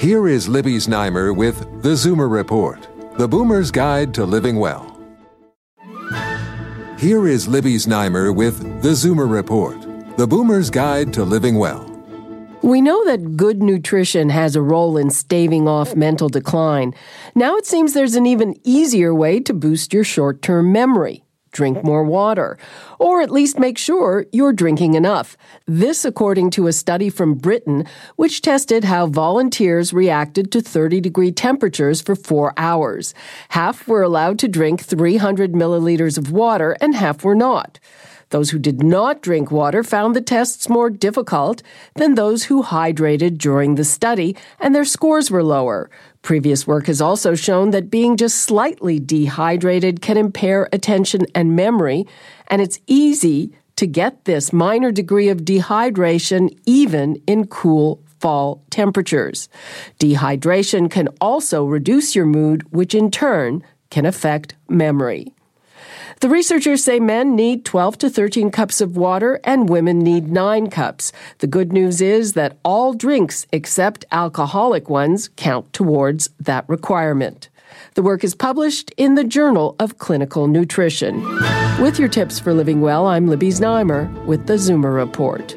Here is Libby Znaimer with the Zoomer Report, the Boomer's Guide to Living Well. Here is Libby Znaimer with the Zoomer Report, the Boomer's Guide to Living Well. We know that good nutrition has a role in staving off mental decline. Now it seems there's an even easier way to boost your short term memory. Drink more water, or at least make sure you're drinking enough. This, according to a study from Britain, which tested how volunteers reacted to 30 degree temperatures for four hours. Half were allowed to drink 300 milliliters of water, and half were not. Those who did not drink water found the tests more difficult than those who hydrated during the study, and their scores were lower. Previous work has also shown that being just slightly dehydrated can impair attention and memory, and it's easy to get this minor degree of dehydration even in cool fall temperatures. Dehydration can also reduce your mood, which in turn can affect memory. The researchers say men need 12 to 13 cups of water and women need 9 cups. The good news is that all drinks except alcoholic ones count towards that requirement. The work is published in the Journal of Clinical Nutrition. With your tips for living well, I'm Libby Znaimer with the Zoomer Report.